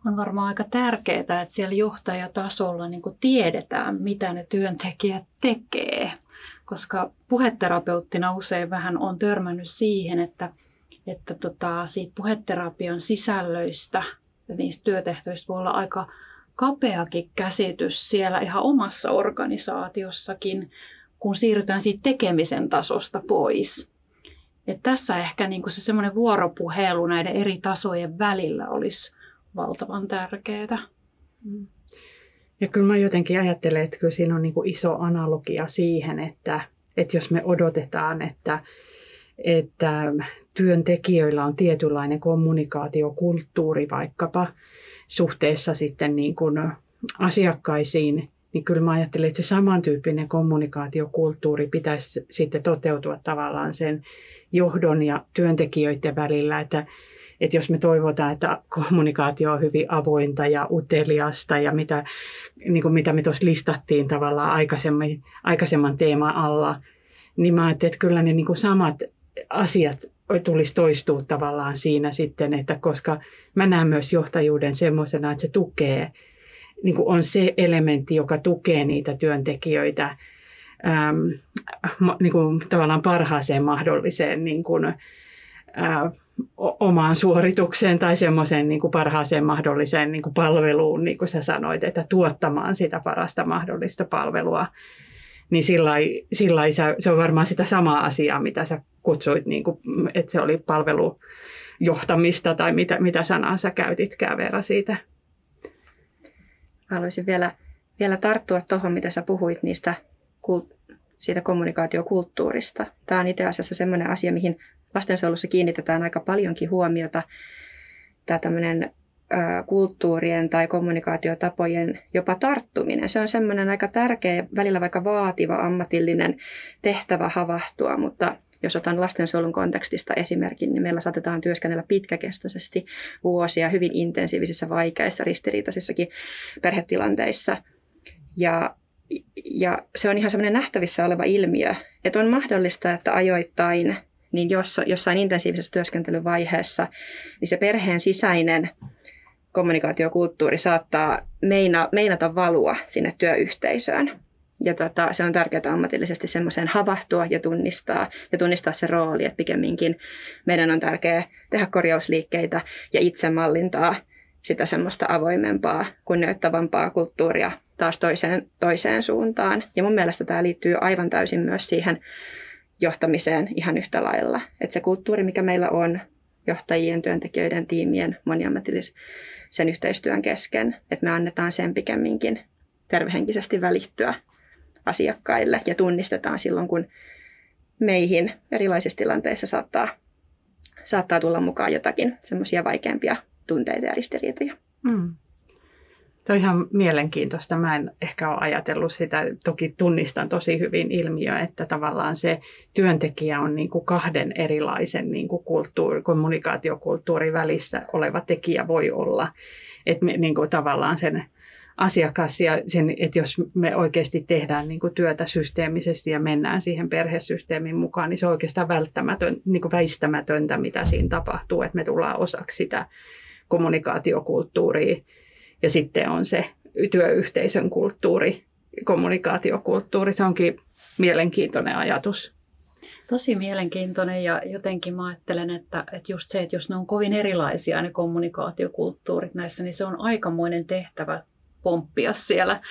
on varmaan aika tärkeää, että siellä johtajatasolla niin tiedetään, mitä ne työntekijät tekee. Koska puheterapeuttina usein vähän on törmännyt siihen, että, että tota, siitä puheterapian sisällöistä ja niistä työtehtävistä voi olla aika kapeakin käsitys siellä ihan omassa organisaatiossakin, kun siirrytään siitä tekemisen tasosta pois. Et tässä ehkä niin se semmoinen vuoropuhelu näiden eri tasojen välillä olisi valtavan tärkeää. Mm. Ja kyllä mä jotenkin ajattelen, että kyllä siinä on niin iso analogia siihen, että, että jos me odotetaan, että, että työntekijöillä on tietynlainen kommunikaatiokulttuuri vaikkapa suhteessa sitten niin kuin asiakkaisiin, niin kyllä mä ajattelen, että se samantyyppinen kommunikaatiokulttuuri pitäisi sitten toteutua tavallaan sen johdon ja työntekijöiden välillä, että että jos me toivotaan, että kommunikaatio on hyvin avointa ja uteliasta ja mitä, niin kuin mitä me tuossa listattiin tavallaan aikaisemman, aikaisemman teeman alla, niin mä ajattelin, että kyllä ne niin kuin samat asiat tulisi toistua tavallaan siinä sitten, että koska mä näen myös johtajuuden semmoisena, että se tukee, niin kuin on se elementti, joka tukee niitä työntekijöitä äm, niin kuin tavallaan parhaaseen mahdolliseen niin kuin, ää, omaan suoritukseen tai semmoiseen niin kuin parhaaseen mahdolliseen niin kuin palveluun, niin kuin sä sanoit, että tuottamaan sitä parasta mahdollista palvelua. Niin sillä, sillä se on varmaan sitä samaa asiaa, mitä sä kutsuit, niin kuin, että se oli palvelujohtamista tai mitä, mitä sanaa sä käytitkään Veera siitä. Haluaisin vielä, vielä tarttua tuohon, mitä sä puhuit niistä siitä kommunikaatiokulttuurista. Tämä on itse asiassa sellainen asia, mihin lastensuojelussa kiinnitetään aika paljonkin huomiota. Tämä tämmöinen kulttuurien tai kommunikaatiotapojen jopa tarttuminen. Se on semmoinen aika tärkeä, välillä vaikka vaativa ammatillinen tehtävä havahtua, mutta jos otan lastensuojelun kontekstista esimerkin, niin meillä saatetaan työskennellä pitkäkestoisesti vuosia hyvin intensiivisissä, vaikeissa, ristiriitaisissakin perhetilanteissa. Ja, ja se on ihan semmoinen nähtävissä oleva ilmiö, että on mahdollista, että ajoittain – niin jos, jossain intensiivisessä työskentelyvaiheessa, niin se perheen sisäinen kommunikaatiokulttuuri saattaa meina, meinata valua sinne työyhteisöön. Ja tota, se on tärkeää ammatillisesti semmoiseen havahtua ja tunnistaa, ja tunnistaa se rooli, että pikemminkin meidän on tärkeää tehdä korjausliikkeitä ja itse mallintaa sitä semmoista avoimempaa, kunnioittavampaa kulttuuria taas toiseen, toiseen suuntaan. Ja mun mielestä tämä liittyy aivan täysin myös siihen johtamiseen ihan yhtä lailla. Että se kulttuuri, mikä meillä on johtajien, työntekijöiden, tiimien, moniammatillisen yhteistyön kesken, että me annetaan sen pikemminkin tervehenkisesti välittyä asiakkaille ja tunnistetaan silloin, kun meihin erilaisissa tilanteissa saattaa, saattaa tulla mukaan jotakin semmoisia vaikeampia tunteita ja ristiriitoja. Mm. Tuo on ihan mielenkiintoista. Mä en ehkä ole ajatellut sitä. Toki tunnistan tosi hyvin ilmiö, että tavallaan se työntekijä on niin kuin kahden erilaisen niin kuin kulttuuri, kommunikaatiokulttuurin välissä oleva tekijä voi olla. Että niin kuin tavallaan sen asiakas ja sen, että jos me oikeasti tehdään niin kuin työtä systeemisesti ja mennään siihen perhesysteemin mukaan, niin se on oikeastaan välttämätön, niin kuin väistämätöntä, mitä siinä tapahtuu, että me tullaan osaksi sitä kommunikaatiokulttuuria ja sitten on se työyhteisön kulttuuri, kommunikaatiokulttuuri. Se onkin mielenkiintoinen ajatus. Tosi mielenkiintoinen ja jotenkin mä ajattelen, että, että just se, että jos ne on kovin erilaisia ne kommunikaatiokulttuurit näissä, niin se on aikamoinen tehtävä pomppia siellä,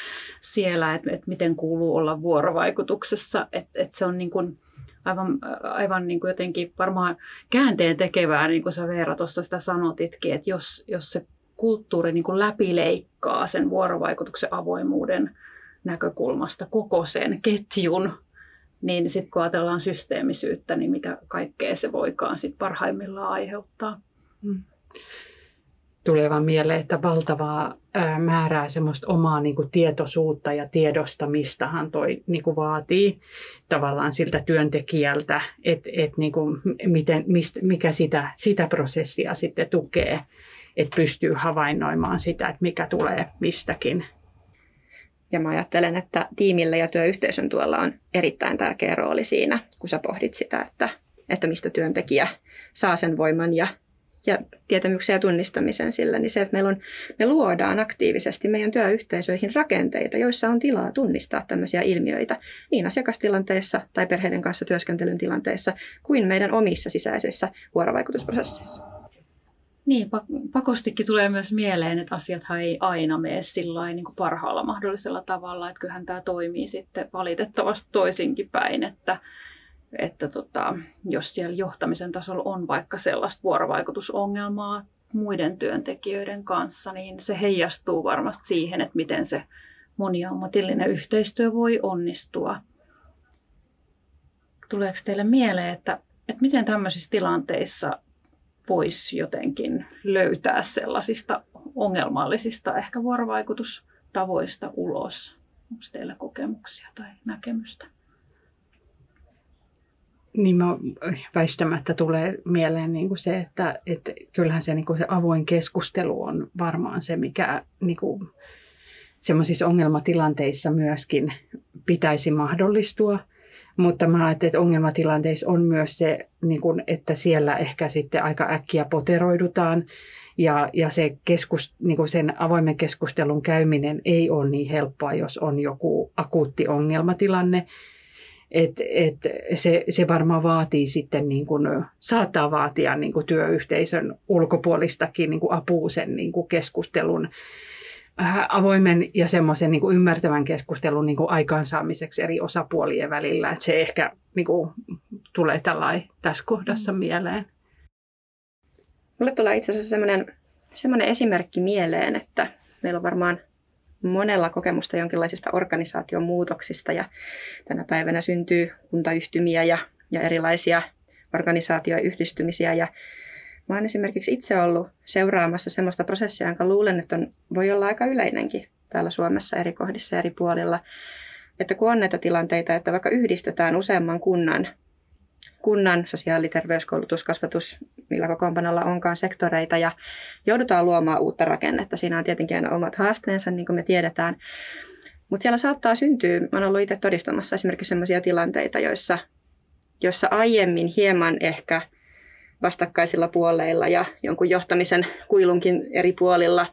siellä että, että miten kuuluu olla vuorovaikutuksessa. Että, että se on niin kuin, aivan, aivan niin kuin jotenkin varmaan käänteen tekevää, niin kuin sä Veera tuossa sitä sanotitkin, että jos, jos se kulttuuri niin kuin läpileikkaa sen vuorovaikutuksen avoimuuden näkökulmasta koko sen ketjun, niin sitten kun ajatellaan systeemisyyttä, niin mitä kaikkea se voikaan sit parhaimmillaan aiheuttaa. Mm tulee vaan mieleen, että valtavaa määrää semmoista omaa niin kuin tietoisuutta ja tiedostamistahan toi niin kuin vaatii tavallaan siltä työntekijältä, että et niin kuin miten, mist, mikä sitä, sitä prosessia sitten tukee, että pystyy havainnoimaan sitä, että mikä tulee mistäkin. Ja mä ajattelen, että tiimillä ja työyhteisön tuolla on erittäin tärkeä rooli siinä, kun sä pohdit sitä, että, että mistä työntekijä saa sen voiman ja ja tietämyksen ja tunnistamisen sillä, niin se, että meillä on, me luodaan aktiivisesti meidän työyhteisöihin rakenteita, joissa on tilaa tunnistaa tämmöisiä ilmiöitä niin asiakastilanteissa tai perheiden kanssa työskentelyn tilanteissa kuin meidän omissa sisäisissä vuorovaikutusprosesseissa. Niin, pakostikin tulee myös mieleen, että asiathan ei aina mene sillä niin kuin parhaalla mahdollisella tavalla, että kyllähän tämä toimii sitten valitettavasti toisinkin päin, että että tota, jos siellä johtamisen tasolla on vaikka sellaista vuorovaikutusongelmaa muiden työntekijöiden kanssa, niin se heijastuu varmasti siihen, että miten se moniammatillinen yhteistyö voi onnistua. Tuleeko teille mieleen, että, että miten tämmöisissä tilanteissa voisi jotenkin löytää sellaisista ongelmallisista ehkä vuorovaikutustavoista ulos? Onko teillä kokemuksia tai näkemystä? Niin mä väistämättä tulee mieleen niin kuin se, että, että kyllähän se, niin kuin se avoin keskustelu on varmaan se, mikä niin kuin, semmoisissa ongelmatilanteissa myöskin pitäisi mahdollistua. Mutta mä ajattelen, että ongelmatilanteissa on myös se, niin kuin, että siellä ehkä sitten aika äkkiä poteroidutaan ja, ja se keskus, niin kuin sen avoimen keskustelun käyminen ei ole niin helppoa, jos on joku akuutti ongelmatilanne et, et se, se varmaan vaatii sitten, niin kuin, saattaa vaatia niin kuin työyhteisön ulkopuolistakin niin kuin apua sen niin kuin keskustelun äh, avoimen ja semmoisen niin kuin ymmärtävän keskustelun niin kuin aikaansaamiseksi eri osapuolien välillä. Et se ehkä niin kuin, tulee tällainen tässä kohdassa mieleen. Mulle tulee itse asiassa semmoinen, semmoinen esimerkki mieleen, että meillä on varmaan monella kokemusta jonkinlaisista organisaatiomuutoksista ja tänä päivänä syntyy kuntayhtymiä ja, ja erilaisia organisaatioyhdistymisiä ja Mä oon esimerkiksi itse ollut seuraamassa semmoista prosessia, jonka luulen, että on, voi olla aika yleinenkin täällä Suomessa eri kohdissa eri puolilla. Että kun on näitä tilanteita, että vaikka yhdistetään useamman kunnan kunnan sosiaali-, terveyskoulutus, kasvatus, millä kokoonpanolla onkaan sektoreita ja joudutaan luomaan uutta rakennetta. Siinä on tietenkin aina omat haasteensa, niin kuin me tiedetään. Mutta siellä saattaa syntyä, mä olen ollut itse todistamassa esimerkiksi sellaisia tilanteita, joissa, joissa aiemmin hieman ehkä vastakkaisilla puoleilla ja jonkun johtamisen kuilunkin eri puolilla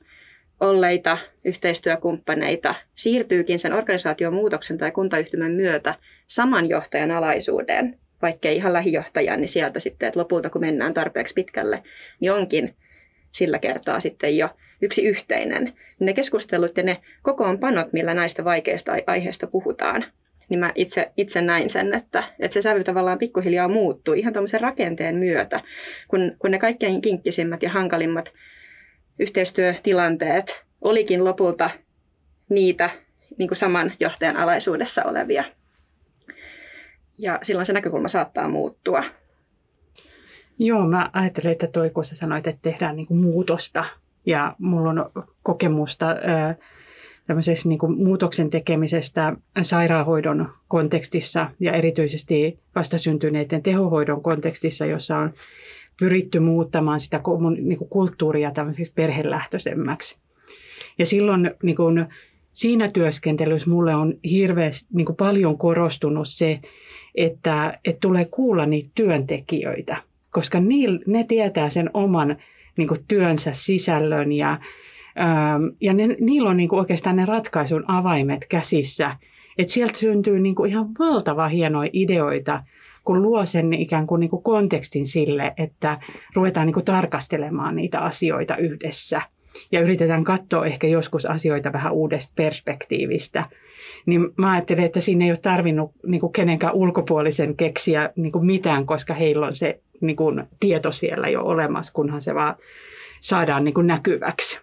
olleita yhteistyökumppaneita siirtyykin sen organisaation muutoksen tai kuntayhtymän myötä saman johtajan alaisuuteen vaikkei ihan lähijohtaja, niin sieltä sitten, että lopulta kun mennään tarpeeksi pitkälle, niin onkin sillä kertaa sitten jo yksi yhteinen. Ne keskustelut ja ne kokoonpanot, millä näistä vaikeista aiheista puhutaan, niin mä itse, itse näin sen, että, että se sävy tavallaan pikkuhiljaa muuttuu ihan tuommoisen rakenteen myötä, kun, kun ne kaikkein kinkkisimmät ja hankalimmat yhteistyötilanteet olikin lopulta niitä niin kuin saman johtajan alaisuudessa olevia ja silloin se näkökulma saattaa muuttua. Joo, mä ajattelen, että toi kun sä sanoit, että tehdään niin kuin muutosta ja mulla on kokemusta ää, tämmöisessä niin kuin muutoksen tekemisestä sairaanhoidon kontekstissa ja erityisesti vastasyntyneiden tehohoidon kontekstissa, jossa on pyritty muuttamaan sitä niin kuin kulttuuria tämmöiseksi perhelähtöisemmäksi. Ja silloin niin kuin, siinä työskentelyssä mulle on hirveästi niin paljon korostunut se, että, että tulee kuulla niitä työntekijöitä, koska niil, ne tietää sen oman niin työnsä sisällön ja, ähm, ja ne, niillä on niin oikeastaan ne ratkaisun avaimet käsissä. Että sieltä syntyy niin ihan valtava hienoja ideoita, kun luo sen ikään kuin, niin kuin kontekstin sille, että ruvetaan niin tarkastelemaan niitä asioita yhdessä ja yritetään katsoa ehkä joskus asioita vähän uudesta perspektiivistä, niin mä ajattelen, että siinä ei ole tarvinnut niin kuin kenenkään ulkopuolisen keksiä niin kuin mitään, koska heillä on se niin kuin tieto siellä jo olemassa, kunhan se vaan saadaan niin kuin näkyväksi.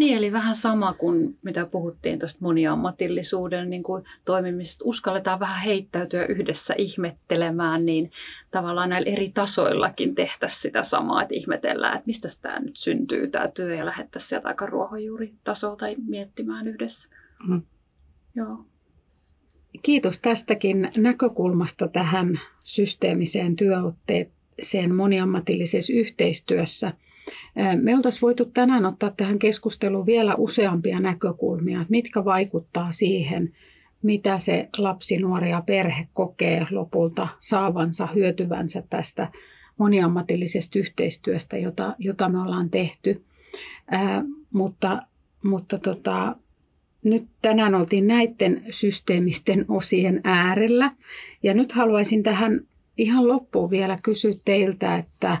Niin, eli vähän sama kuin mitä puhuttiin tuosta moniammatillisuuden niin kuin toimimisesta. Uskalletaan vähän heittäytyä yhdessä ihmettelemään, niin tavallaan näillä eri tasoillakin tehtäisiin sitä samaa, että ihmetellään, että mistä tämä nyt syntyy tämä työ ja lähettäisiin sieltä aika ruohonjuuritasolta miettimään yhdessä. Mm. Joo. Kiitos tästäkin näkökulmasta tähän systeemiseen työotteeseen moniammatillisessa yhteistyössä – me oltaisiin voitu tänään ottaa tähän keskusteluun vielä useampia näkökulmia, että mitkä vaikuttaa siihen, mitä se lapsi, nuori ja perhe kokee lopulta saavansa, hyötyvänsä tästä moniammatillisesta yhteistyöstä, jota, jota me ollaan tehty. Ää, mutta mutta tota, nyt tänään oltiin näiden systeemisten osien äärellä. Ja nyt haluaisin tähän ihan loppuun vielä kysyä teiltä, että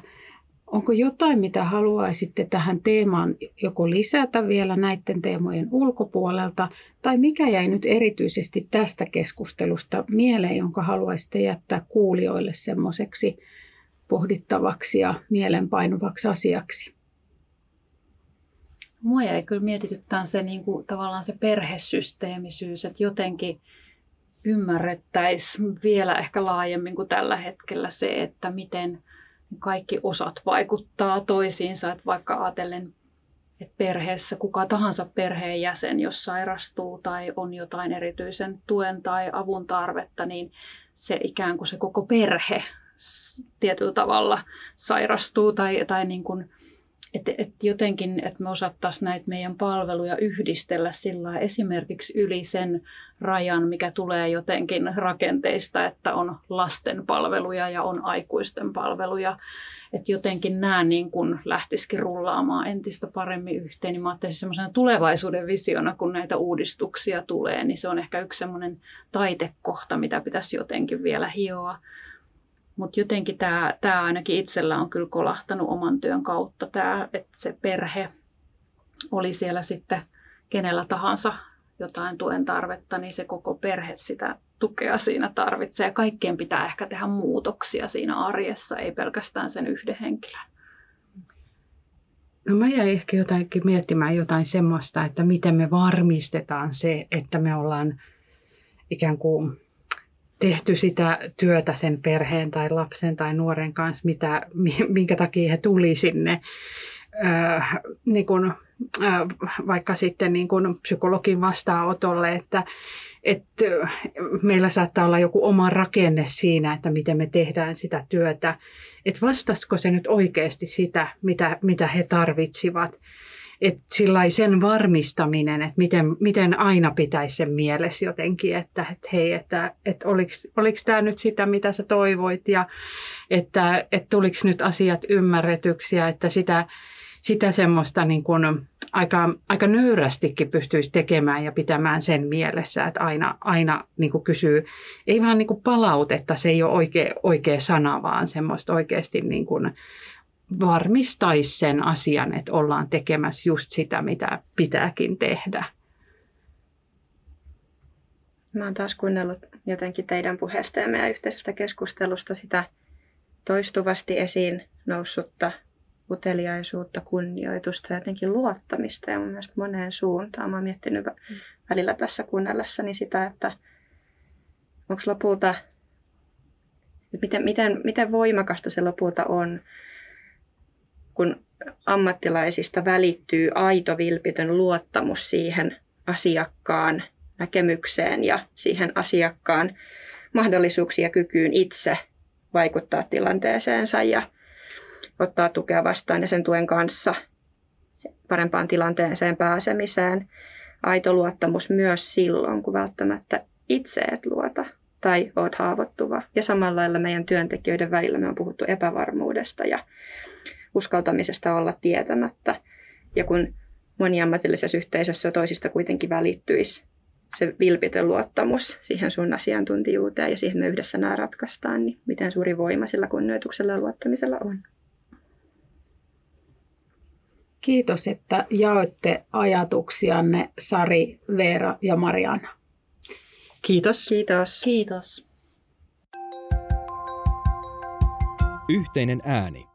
Onko jotain, mitä haluaisitte tähän teemaan joko lisätä vielä näiden teemojen ulkopuolelta, tai mikä jäi nyt erityisesti tästä keskustelusta mieleen, jonka haluaisitte jättää kuulijoille semmoiseksi pohdittavaksi ja mielenpainuvaksi asiaksi? Mua jäi kyllä mietityttään se niin kuin, tavallaan se perhesysteemisyys, että jotenkin ymmärrettäisiin vielä ehkä laajemmin kuin tällä hetkellä se, että miten – kaikki osat vaikuttaa toisiinsa, että vaikka ajatellen, että perheessä kuka tahansa perheenjäsen, jos sairastuu tai on jotain erityisen tuen tai avun tarvetta, niin se ikään kuin se koko perhe tietyllä tavalla sairastuu tai, tai niin kuin että et jotenkin, että me osattaisiin näitä meidän palveluja yhdistellä sillä esimerkiksi yli sen rajan, mikä tulee jotenkin rakenteista, että on lasten palveluja ja on aikuisten palveluja. Että jotenkin nämä niin kun lähtisikin rullaamaan entistä paremmin yhteen. Niin mä ajattelisin semmoisena tulevaisuuden visiona, kun näitä uudistuksia tulee, niin se on ehkä yksi semmoinen taitekohta, mitä pitäisi jotenkin vielä hioa. Mutta jotenkin tämä, ainakin itsellä on kyllä kolahtanut oman työn kautta, tämä, että se perhe oli siellä sitten kenellä tahansa jotain tuen tarvetta, niin se koko perhe sitä tukea siinä tarvitsee. Ja kaikkien pitää ehkä tehdä muutoksia siinä arjessa, ei pelkästään sen yhden henkilön. No mä jäin ehkä jotainkin miettimään jotain semmoista, että miten me varmistetaan se, että me ollaan ikään kuin tehty sitä työtä sen perheen tai lapsen tai nuoren kanssa, mitä, minkä takia he tuli sinne. Öö, niin kun, öö, vaikka sitten niin kun psykologin vastaanotolle, että, että meillä saattaa olla joku oma rakenne siinä, että miten me tehdään sitä työtä. Että vastaisiko se nyt oikeasti sitä, mitä, mitä he tarvitsivat että sen varmistaminen, että miten, miten aina pitäisi sen mielessä jotenkin, että, että hei, että, että oliko tämä nyt sitä, mitä sä toivoit ja että, että tuliko nyt asiat ymmärretyksiä, että sitä, sitä semmoista niin kuin aika, aika nöyrästikin pystyisi tekemään ja pitämään sen mielessä, että aina, aina niin kuin kysyy, ei vaan niin kuin palautetta, se ei ole oikea, oikea sana, vaan semmoista oikeasti niin kuin varmistaisi sen asian, että ollaan tekemässä just sitä, mitä pitääkin tehdä. Mä oon taas kuunnellut jotenkin teidän puheesta ja meidän yhteisestä keskustelusta sitä toistuvasti esiin noussutta uteliaisuutta, kunnioitusta ja jotenkin luottamista ja mun mielestä moneen suuntaan. Mä oon miettinyt välillä tässä kuunnellessani sitä, että onko lopulta, että miten, miten, miten voimakasta se lopulta on, kun ammattilaisista välittyy aito vilpitön luottamus siihen asiakkaan näkemykseen ja siihen asiakkaan mahdollisuuksia ja kykyyn itse vaikuttaa tilanteeseensa ja ottaa tukea vastaan ja sen tuen kanssa parempaan tilanteeseen pääsemiseen. Aito luottamus myös silloin, kun välttämättä itse et luota tai oot haavoittuva. Ja samalla lailla meidän työntekijöiden välillä me on puhuttu epävarmuudesta ja uskaltamisesta olla tietämättä. Ja kun moniammatillisessa yhteisössä toisista kuitenkin välittyisi se vilpitön luottamus siihen sun asiantuntijuuteen ja siihen, me yhdessä nämä ratkaistaan, niin miten suuri voima sillä kunnioituksella ja luottamisella on. Kiitos, että jaoitte ajatuksianne Sari, Veera ja Mariana. Kiitos. Kiitos. Kiitos. Yhteinen ääni.